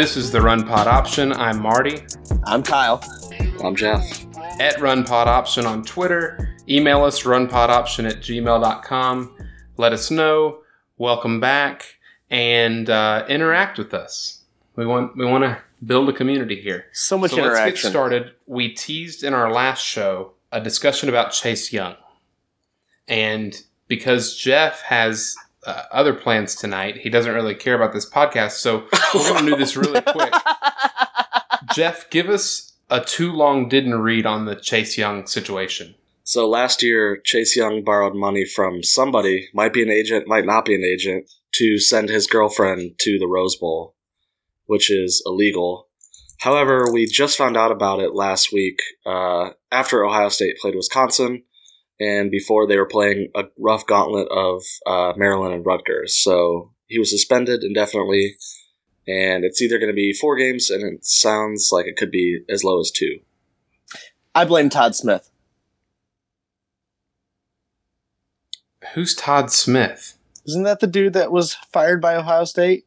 This is the Run Pod Option. I'm Marty. I'm Kyle. I'm Jeff. At Run Pod Option on Twitter. Email us runpodoption at gmail.com. Let us know. Welcome back and uh, interact with us. We want we want to build a community here. So much so let's get started. We teased in our last show a discussion about Chase Young, and because Jeff has uh, other plans tonight, he doesn't really care about this podcast. So we're going to do this really quick. Jeff, give us a too long didn't read on the Chase Young situation. So last year, Chase Young borrowed money from somebody, might be an agent, might not be an agent, to send his girlfriend to the Rose Bowl, which is illegal. However, we just found out about it last week uh, after Ohio State played Wisconsin and before they were playing a rough gauntlet of uh, Maryland and Rutgers. So he was suspended indefinitely, and it's either going to be four games, and it sounds like it could be as low as two. I blame Todd Smith. Who's Todd Smith? Isn't that the dude that was fired by Ohio State?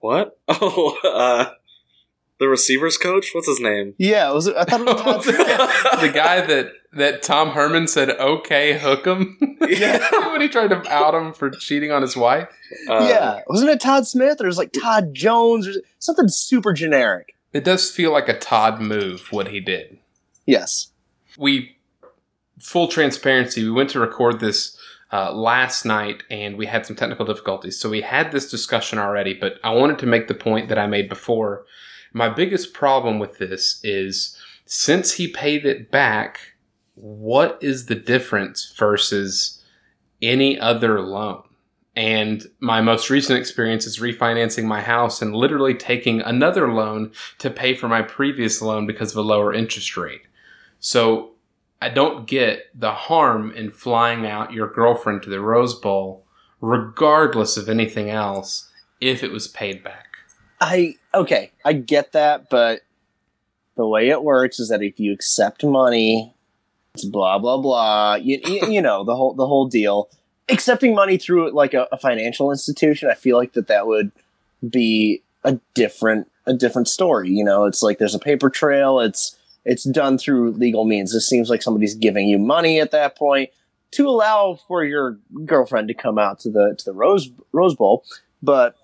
What? Oh, uh, the receivers coach? What's his name? Yeah, was it? I thought it was Todd the guy that that Tom Herman said, "Okay, hook him." Yeah. when he tried to out him for cheating on his wife. Uh, yeah, wasn't it Todd Smith or it was like Todd Jones or something super generic? It does feel like a Todd move what he did. Yes. We full transparency. We went to record this uh, last night and we had some technical difficulties. So we had this discussion already, but I wanted to make the point that I made before. My biggest problem with this is since he paid it back, what is the difference versus any other loan? And my most recent experience is refinancing my house and literally taking another loan to pay for my previous loan because of a lower interest rate. So I don't get the harm in flying out your girlfriend to the Rose Bowl, regardless of anything else, if it was paid back. I okay, I get that, but the way it works is that if you accept money, it's blah blah blah. You, you, you know the whole the whole deal. Accepting money through like a, a financial institution, I feel like that that would be a different a different story. You know, it's like there's a paper trail. It's it's done through legal means. This seems like somebody's giving you money at that point to allow for your girlfriend to come out to the to the Rose Rose Bowl, but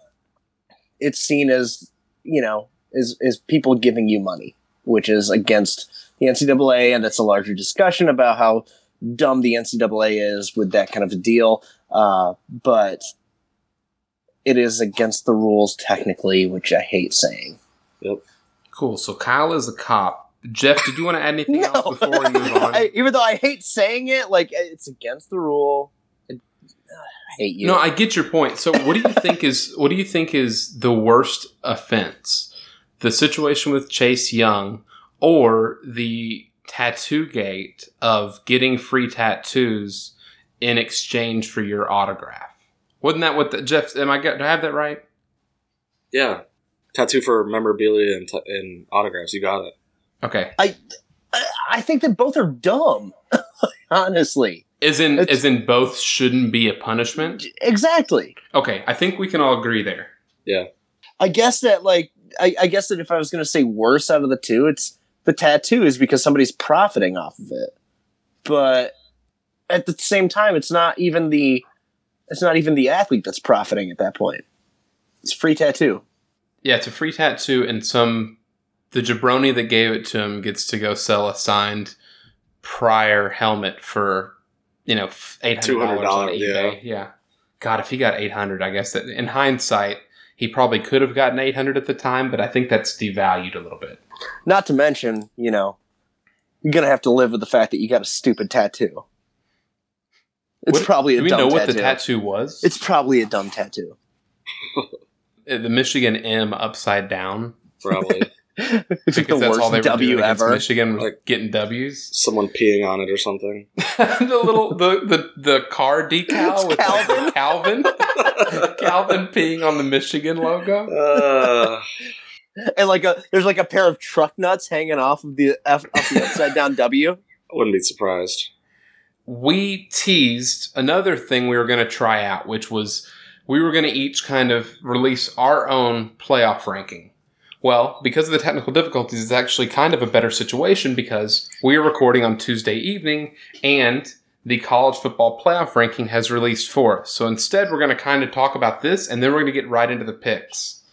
it's seen as you know is is people giving you money, which is against the NCAA, and that's a larger discussion about how dumb the NCAA is with that kind of a deal. Uh, but it is against the rules technically, which I hate saying. Yep. Cool. So Kyle is a cop. Jeff, did you want to add anything No. else before we move on? I, even though I hate saying it, like it's against the rule. It- I hate you. No, I get your point. So, what do you think is what do you think is the worst offense? The situation with Chase Young or the tattoo gate of getting free tattoos in exchange for your autograph? Wasn't that what the Jeff? Am I get? Do I have that right? Yeah. Tattoo for memorabilia and, t- and autographs. You got it. Okay. I, I think that both are dumb. Honestly, As in, It's- as in, both shouldn't be a punishment. exactly. Okay, I think we can all agree there. Yeah. I guess that like I, I guess that if I was going to say worse out of the two, it's the tattoo is because somebody's profiting off of it. But at the same time, it's not even the it's not even the athlete that's profiting at that point. It's a free tattoo. Yeah, it's a free tattoo, and some the jabroni that gave it to him gets to go sell a signed Pryor helmet for you know eight hundred dollars on eBay. Yeah. God, if he got eight hundred, I guess that in hindsight he probably could have gotten eight hundred at the time, but I think that's devalued a little bit. Not to mention, you know, you're gonna have to live with the fact that you got a stupid tattoo. It's What- probably a Do we dumb know tattoo. what the tattoo was? It's probably a dumb tattoo. Uh, the Michigan M upside down. Probably. It's like the Because that's all worst they were W doing ever. Michigan was Like- getting W's. Someone peeing on it or something. the little the, the the car decal It's with Calvin. Calvin. Calvin peeing on the Michigan logo. Uh, and like a there's like a pair of truck nuts hanging off of the F, off the upside down W. I wouldn't be surprised. We teased another thing we were going to try out, which was we were going to each kind of release our own playoff ranking. Well, because of the technical difficulties, it's actually kind of a better situation because we are recording on Tuesday evening and the college football playoff ranking has released for us. So instead, we're going to kind of talk about this and then we're going to get right into the picks.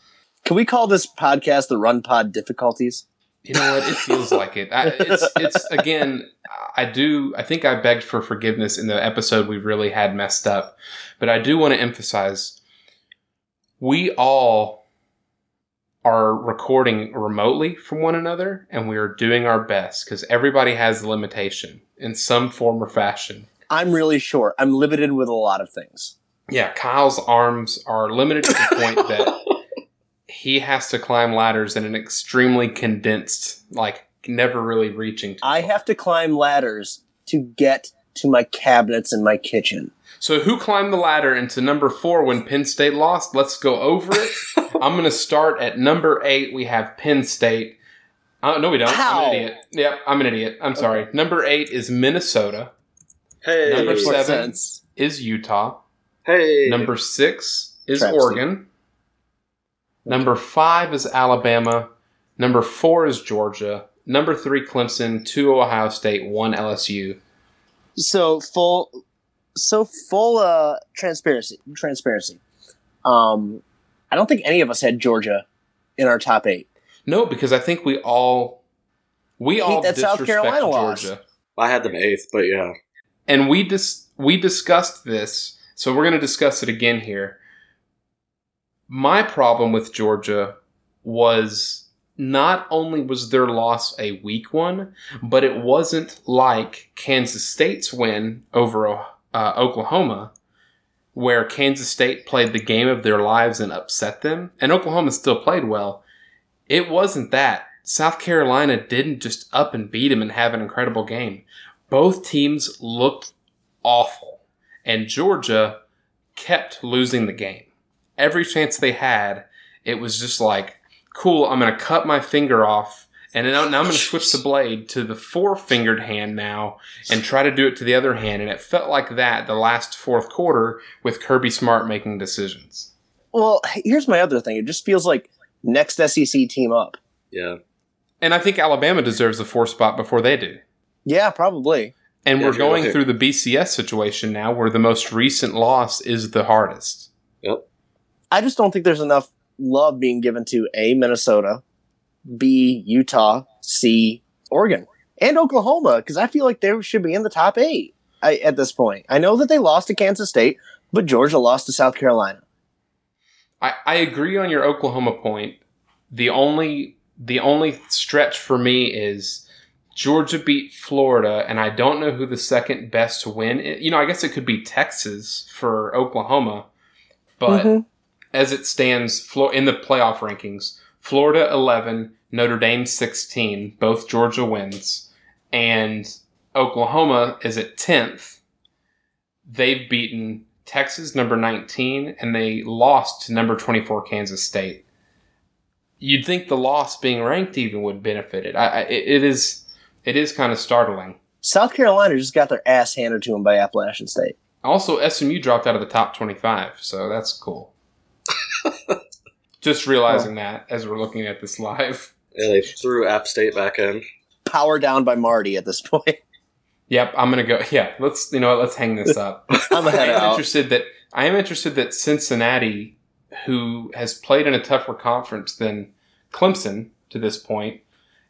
Can we call this podcast the Run Pod Difficulties? You know what? It feels like it. I, it's, it's again. I do. I think I begged for forgiveness in the episode we really had messed up, but I do want to emphasize we all are recording remotely from one another, and we are doing our best because everybody has a limitation in some form or fashion. I'm really short. I'm limited with a lot of things. Yeah, Kyle's arms are limited to the point that he has to climb ladders in an extremely condensed, like never really reaching. To I have to climb ladders to get to my cabinets in my kitchen. So who climbed the ladder into number four when Penn State lost? Let's go over it. I'm going to start at number eight. We have Penn State. Uh, no, we don't. How? I'm an idiot. Yep, I'm an idiot. I'm sorry. Number eight is Minnesota. Hey, Number seven. sense. Is Utah. hey, Number six is Travesty. Oregon. Number five is Alabama. Number four is Georgia. Number three, Clemson. Two, Ohio State. One, LSU. So full, so full uh, transparency. Transparency. Um, I don't think any of us had Georgia in our top eight. No, because I think we all we all that South disrespect Carolina loss. Georgia, I had them eighth, but yeah, and we dis- we discussed this, so we're going to discuss it again here. My problem with Georgia was not only was their loss a weak one, but it wasn't like Kansas State's win over uh, Oklahoma, where Kansas State played the game of their lives and upset them, and Oklahoma still played well. It wasn't that. South Carolina didn't just up and beat them and have an incredible game. Both teams looked awful, and Georgia kept losing the game. Every chance they had, it was just like, cool, I'm going to cut my finger off, and now, now I'm going to switch the blade to the four fingered hand now and try to do it to the other hand. And it felt like that the last fourth quarter with Kirby Smart making decisions. Well, here's my other thing. It just feels like next SEC team up. yeah. And I think Alabama deserves a four spot before they do. Yeah, probably. And Yeah, we're if you look going at- through the BCS situation now where the most recent loss is the hardest. Yep. I just don't think there's enough love being given to A, Minnesota, B, Utah, C, Oregon, and Oklahoma, because I feel like they should be in the top eight I, at this point. I know that they lost to Kansas State, but Georgia lost to South Carolina. I, I agree on your Oklahoma point. The only the only stretch for me is Georgia beat Florida, and I don't know who the second best to win. Is. You know, I guess it could be Texas for Oklahoma, but Mhm. As it stands, in the playoff rankings, Florida eleven, Notre Dame sixteen, both Georgia wins, and Oklahoma is at tenth. They've beaten Texas number 19 and they lost to number 24 Kansas State. You'd think the loss being ranked even would benefit it. I, I, it it is it is kind of startling. South Carolina just got their ass handed to them by Appalachian State. Also, SMU dropped out of the top 25, so that's cool. Just realizing that as we're looking at this live. Yeah, they threw App State back in. Power down by Marty at this point. Yep, I'm gonna go. Yeah, let's you know what, let's hang this up. I'm I am out. interested that I am interested that Cincinnati, who has played in a tougher conference than Clemson to this point,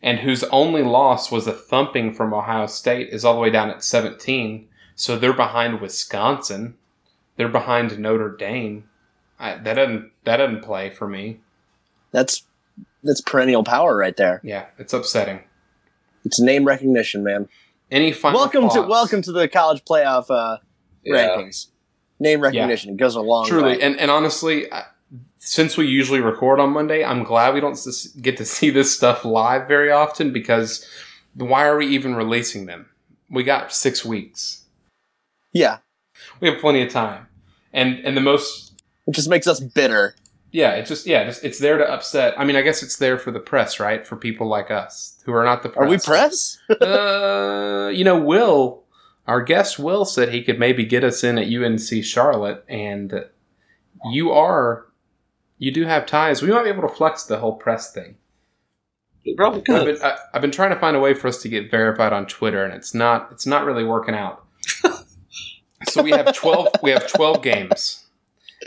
and whose only loss was a thumping from Ohio State, is all the way down at 17. So they're behind Wisconsin. They're behind Notre Dame. I, that doesn't that doesn't play for me. That's that's perennial power right there. Yeah, it's upsetting. It's name recognition, man. Any final welcome to welcome to the college playoff uh, Yeah. rankings. Name recognition it goes a long Truly, way. and and honestly, I- since we usually record on Monday, I'm glad we don't get to see this stuff live very often because why are we even releasing them? We got six weeks. yeah, We have plenty of time, and and the most it just makes us bitter. yeah, it just yeah, just, it's there to upset. I mean, I guess it's there for the press, right? For people like us who are not the press. Are we press? uh, you know, Will, our guest Will said he could maybe get us in at UNC Charlotte, and you are, you do have ties. We might be able to flex the whole press thing. We probably I've could. been, I, I've been trying to find a way for us to get verified on Twitter, and it's not it's not really working out. so we have twelve we have twelve games,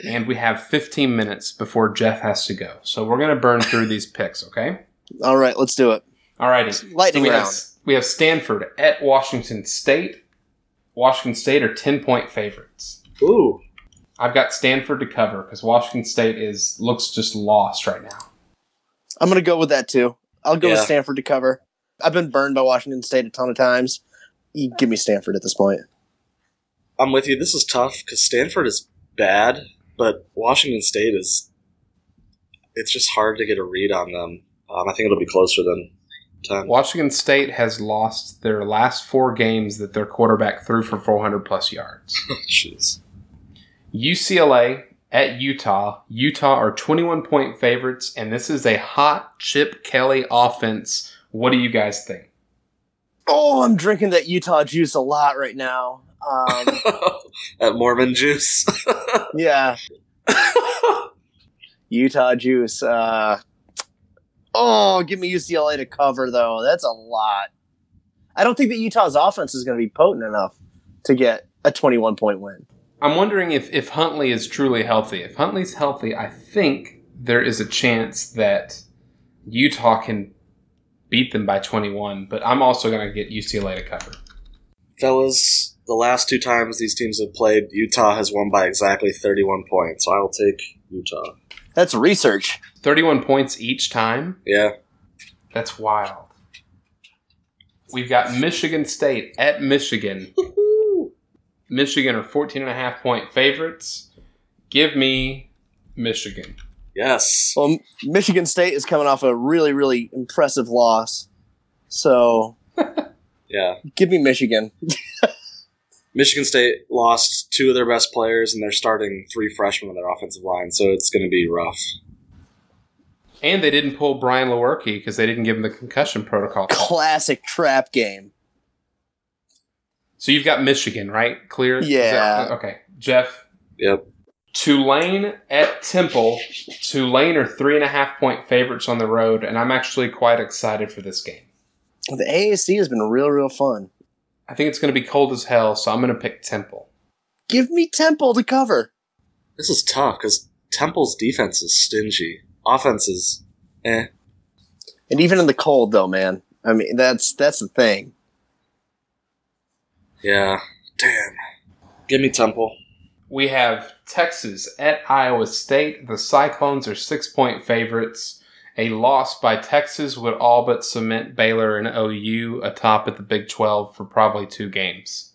and we have fifteen minutes before Jeff has to go. So we're gonna burn through these picks, okay? All right, let's do it. Alrighty. Lightning we round. have we have Stanford at Washington State. Washington State are ten point favorites. Ooh. I've got Stanford to cover because Washington State is looks just lost right now. I'm gonna go with that too. I'll go with Stanford to cover. I've been burned by Washington State a ton of times. You give me Stanford at this point. I'm with you. This is tough because Stanford is bad, but Washington State is. It's just hard to get a read on them. Um, I think it'll be closer than 10. Washington State has lost their last four games that their quarterback threw for 400 plus yards. Jeez. UCLA at Utah. Utah are 21 point favorites, and this is a hot Chip Kelly offense. What do you guys think? Oh, I'm drinking that Utah juice a lot right now. Um, At Mormon Juice. yeah, Utah juice. Uh, oh, give me UCLA to cover though. That's a lot. I don't think that Utah's offense is going to be potent enough to get a 21 point win. I'm wondering if, if Huntley is truly healthy. If Huntley's healthy, I think there is a chance that Utah can beat them by 21, but I'm also going to get UCLA to cover. Fellas, the last two times these teams have played, Utah has won by exactly 31 points, so I will take Utah. That's research. 31 points each time? Yeah. That's wild. We've got Michigan State at Michigan. Michigan are 14 and a half point favorites. Give me Michigan. Yes. Well, Michigan State is coming off a really, really impressive loss. So Yeah. give me Michigan. Michigan State lost two of their best players, and they're starting three freshmen on their offensive line, so it's going to be rough. And they didn't pull Brian Lewerke because they didn't give him the concussion protocol. Classic trap game. So you've got Michigan, right? Clear? Yeah. that- okay. Jeff, Yep. Tulane at Temple. Tulane are three and a half point favorites on the road, and I'm actually quite excited for this game. The AAC has been real, real fun. I think it's going to be cold as hell, so I'm going to pick Temple. Give me Temple to cover. This is tough because Temple's defense is stingy. Offense is eh. And even in the cold, though, man. I mean, that's that's the thing. Yeah. Damn. Give me Temple. We have Texas at Iowa State. The Cyclones are six point favorites. A loss by Texas would all but cement Baylor and OU atop at the Big 12 for probably two games.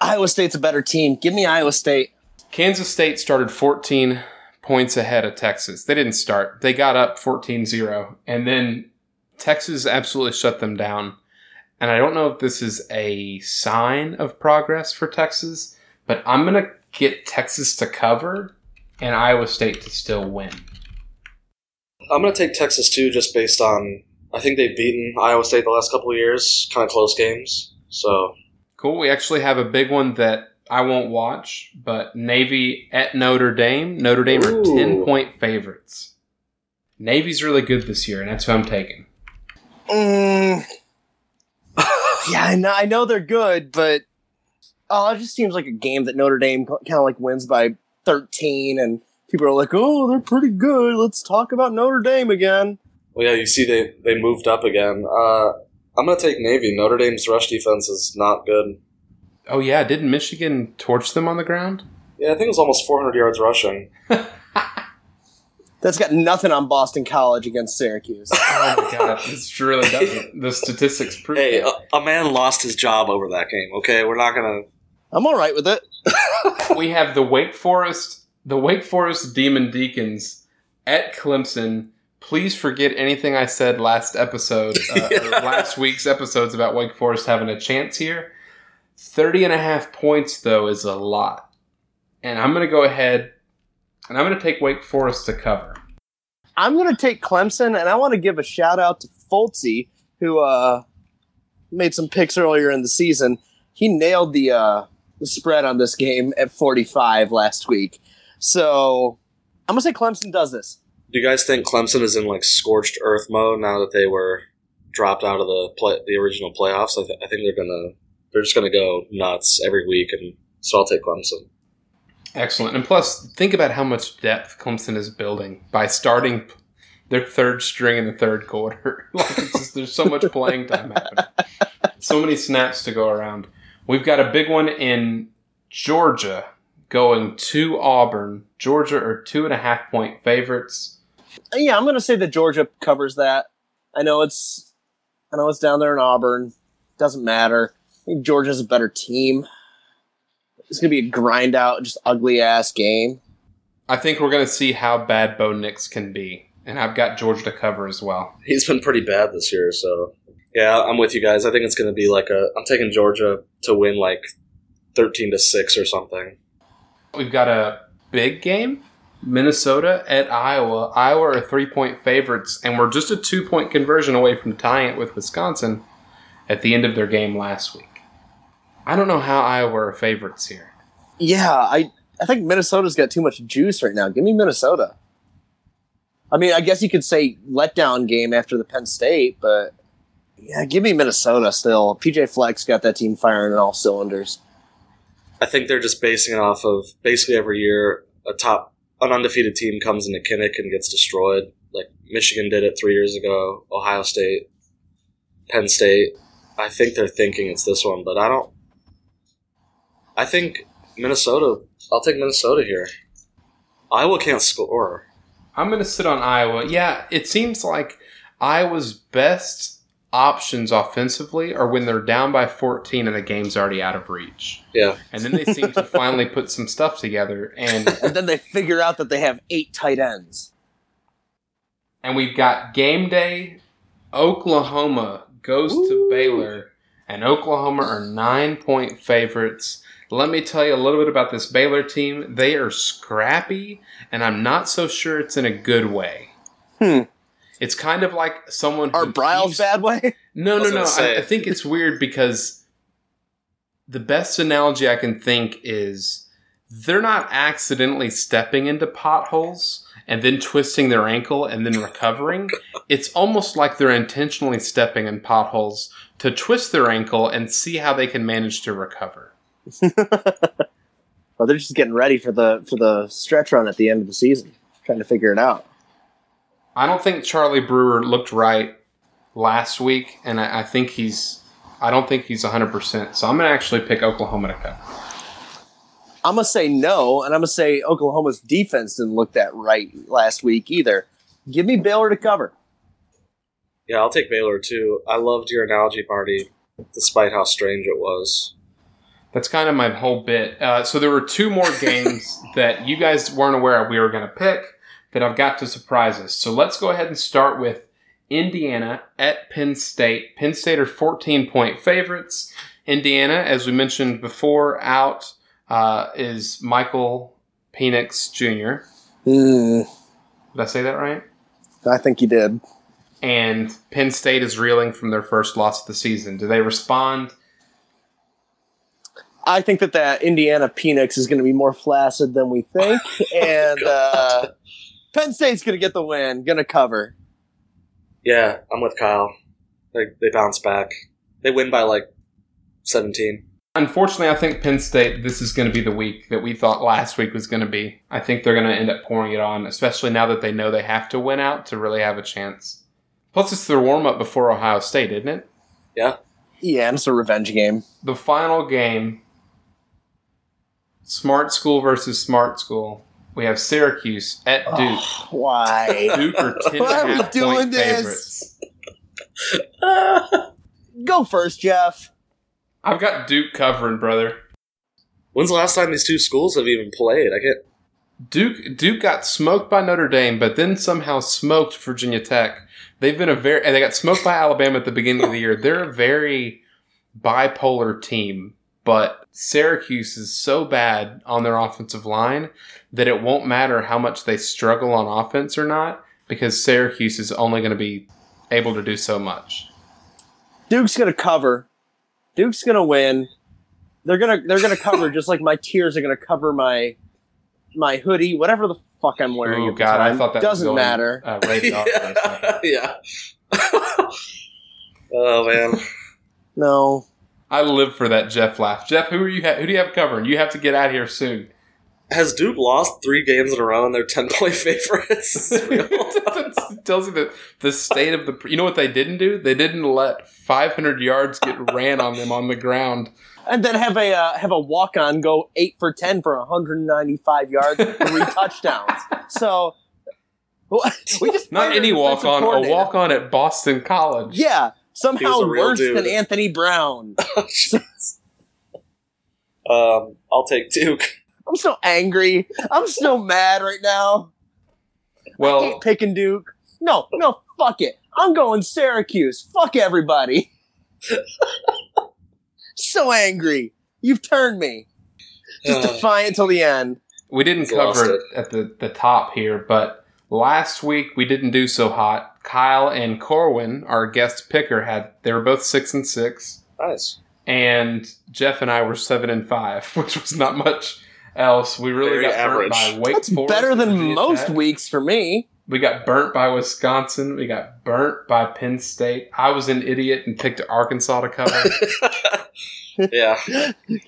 Iowa State's a better team. Give me Iowa State. Kansas State started 14 points ahead of Texas. They didn't start, they got up 14 0. And then Texas absolutely shut them down. And I don't know if this is a sign of progress for Texas, but I'm going to get Texas to cover and Iowa State to still win. I'm going to take Texas too, just based on I think they've beaten Iowa State the last couple of years, kind of close games. So Cool. We actually have a big one that I won't watch, but Navy at Notre Dame. Notre Dame are 10 point favorites. Navy's really good this year, and that's who I'm taking. Mm. yeah, I know, I know they're good, but oh, it just seems like a game that Notre Dame kind of like wins by 13, and people are like, "Oh, they're pretty good. Let's talk about Notre Dame again." well, yeah, you see they they moved up again. Uh, I'm going to take Navy. Notre Dame's rush defense is not good. Oh, yeah. Didn't Michigan torch them on the ground? Yeah, I think it was almost 400 yards rushing. That's got nothing on Boston College against Syracuse. Oh, my God. This really doesn't. The statistics prove Hey, it. a, a man lost his job over that game. Okay, we're not going to. I'm all right with it. we have the Wake Forest, the Wake Forest Demon Deacons at Clemson. Please forget anything I said last episode, uh, last week's episodes about Wake Forest having a chance here. 30 and a half points, though, is a lot. And I'm going to go ahead and I'm going to take Wake Forest to cover. I'm going to take Clemson, and I want to give a shout out to Foltzy, who uh, made some picks earlier in the season. He nailed the uh, the spread on this game at 45 last week. So I'm gonna say Clemson does this. Do you guys think Clemson is in like scorched earth mode now that they were dropped out of the play, the original playoffs? I, th- I think they're gonna they're just gonna go nuts every week, and so I'll take Clemson. Excellent. And plus, think about how much depth Clemson is building by starting their third string in the third quarter. like it's just, there's so much playing time happening. So many snaps to go around. We've got a big one in Georgia going to Auburn. Georgia are two and a half point favorites. Yeah, I'm gonna say that Georgia covers that. I know it's I know it's down there in Auburn. Doesn't matter. I think Georgia's a better team. It's gonna be a grind out, just ugly ass game. I think we're going to see how bad Bo Nix can be. And I've got Georgia to cover as well. He's been pretty bad this year, so yeah, I'm with you guys. I think it's gonna be like a I'm taking Georgia to win like thirteen to six or something. We've got a big game. Minnesota at Iowa. Iowa are three point favorites, and we're just a two point conversion away from tying it with Wisconsin at the end of their game last week. I don't know how Iowa are favorites here. Yeah, I I think Minnesota's got too much juice right now. Give me Minnesota. I mean, I guess you could say letdown game after the Penn State, but yeah, give me Minnesota still. PJ Fleck's got that team firing on all cylinders. I think they're just basing it off of basically every year a top an undefeated team comes into Kinnick and gets destroyed. Like Michigan did it three years ago, Ohio State, Penn State. I think they're thinking it's this one, but I don't. I think Minnesota. I'll take Minnesota here. Iowa can't score. I'm going to sit on Iowa. Yeah, it seems like Iowa's best options offensively are when they're down by 14 and the game's already out of reach. Yeah, And then they seem to finally put some stuff together and And then they figure out that they have eight tight ends. and we've got game day Oklahoma goes to Baylor and Oklahoma are 9 point favorites. Let me tell you a little bit about this Baylor team. They are scrappy and I'm not so sure it's in a good way. Hmm. It's kind of like someone Are who Briles keeps- bad way? No, no, no. I, I think it's weird because the best analogy I can think is they're not accidentally stepping into potholes and then twisting their ankle and then recovering. It's almost like they're intentionally stepping in potholes to twist their ankle and see how they can manage to recover. Well, they're just getting ready for the for the stretch run at the end of the season, trying to figure it out. I don't think Charlie Brewer looked right last week, and I, I think he's. I don't think he's 100%. So I'm going to actually pick Oklahoma to cover. I'm gonna say no, and I'm gonna say Oklahoma's defense didn't look that right last week either. Give me Baylor to cover. yeah, I'll take Baylor too. I loved your analogy, Marty, despite how strange it was. That's kind of my whole bit. Uh, so there were two more games that you guys weren't aware of we were going to pick that I've got to surprise us. So let's go ahead and start with Indiana at Penn State. Penn State are 14 point favorites. Indiana, as we mentioned before, out uh, is Michael Penix Jr. Hmm, Did I say that right? I think you did. And Penn State is reeling from their first loss of the season. Do they respond? I think that that Indiana Penix is going to be more flaccid than we think, and uh, Penn State's going to get the win, going to cover. Yeah, I'm with Kyle. They they bounce back. They win by like 17. Unfortunately, I think Penn State, this is going to be the week that we thought last week was going to be. I think they're going to end up pouring it on, especially now that they know they have to win out to really have a chance. Plus, it's their warm up before Ohio State, isn't it? Yeah, Yeah, and it's a revenge game. The final game Smart School versus Smart School. We have Syracuse at Duke. Oh, why? Duke are 10 Why are we and a half doing point this? favorites. Go first, Jeff. I've got Duke covering, brother. When's the last time these two schools have even played? I get Duke Duke got smoked by Notre Dame, but then somehow smoked Virginia Tech. They've been a very and they got smoked by Alabama at the beginning of the year. They're a very bipolar team, but Syracuse is so bad on their offensive line that it won't matter how much they struggle on offense or not because Syracuse is only going to be able to do so much. Duke's going to cover. Duke's going to win. They're gonna they're gonna cover just like my tears are gonna cover my my hoodie, whatever the fuck I'm wearing. Oh at the God, I thought that doesn't was going, matter. Uh, rated R for a second. yeah. oh man. No, I live for that Jeff laugh. Jeff, who are you? Ha- who do you have covering? You have to get out here soon. Has Duke lost three games in a row and they're ten point favorites? It tells you the, the state of the. You know what they didn't do? They didn't let 500 yards get ran on them on the ground. and then have a uh, have a walk on go eight for ten for 195 yards, three touchdowns. So we just Not any walk on, a walk on at Boston College. Yeah, somehow He was a real worse dude. than Anthony Brown. um, I'll take Duke. I'm so angry. I'm so mad right now. I Well, hate picking Duke. No, no, fuck it. I'm going Syracuse. Fuck everybody. so angry. You've turned me. Just Uh, defiant till the end. we didn't He's cover it. it at the, the top here, but last week we didn't do so hot. Kyle and Corwin, our guest picker, had they were both six and six. nice. and Jeff and I were seven and five, which was not much else. We really Very got average. burnt by Wake That's Forest. better than Virginia most Tech. weeks for me. We got burnt by Wisconsin. We got burnt by Penn State. I was an idiot and picked Arkansas to cover. yeah.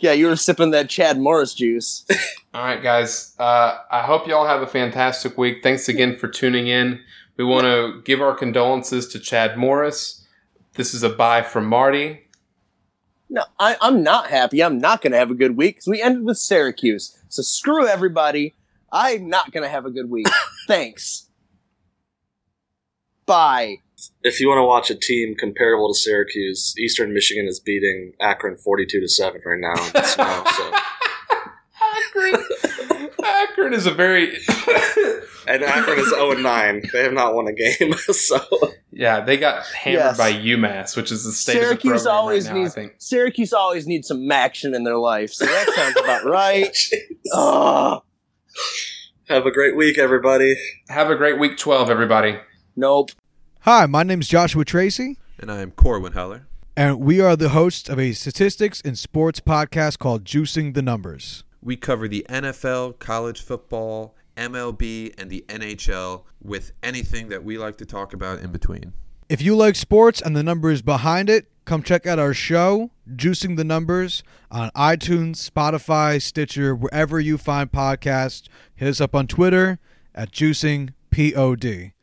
Yeah, you were sipping that Chad Morris juice. All right, guys. Uh, I hope y'all have a fantastic week. Thanks again for tuning in. We want to give our condolences to Chad Morris. This is a bye from Marty. No, I, I'm not happy. I'm not going to have a good week because we ended with Syracuse. So screw everybody. I'm not going to have a good week. Thanks. Bye. If you want to watch a team comparable to Syracuse, Eastern Michigan is beating Akron forty-two to seven right now. in the snow, so. Akron. Akron is a very And Akron is zero and nine. They have not won a game. So yeah. They got hammered Yes. by UMass, which is the state Syracuse of the always right now, needs I think. Syracuse always needs some action in their life. So that sounds about right. Ugh. have a great week, everybody. Have a great week, twelve, everybody. Nope. Hi, my name's Joshua Tracy, And I am Corwin Heller. and we are the hosts of a statistics and sports podcast called Juicing the Numbers. We cover the NFL, college football, MLB, and the NHL with anything that we like to talk about in between. If you like sports and the numbers behind it, come check out our show, Juicing the Numbers, on iTunes, Spotify, Stitcher, wherever you find podcasts. Hit us up on Twitter at Juicing POD.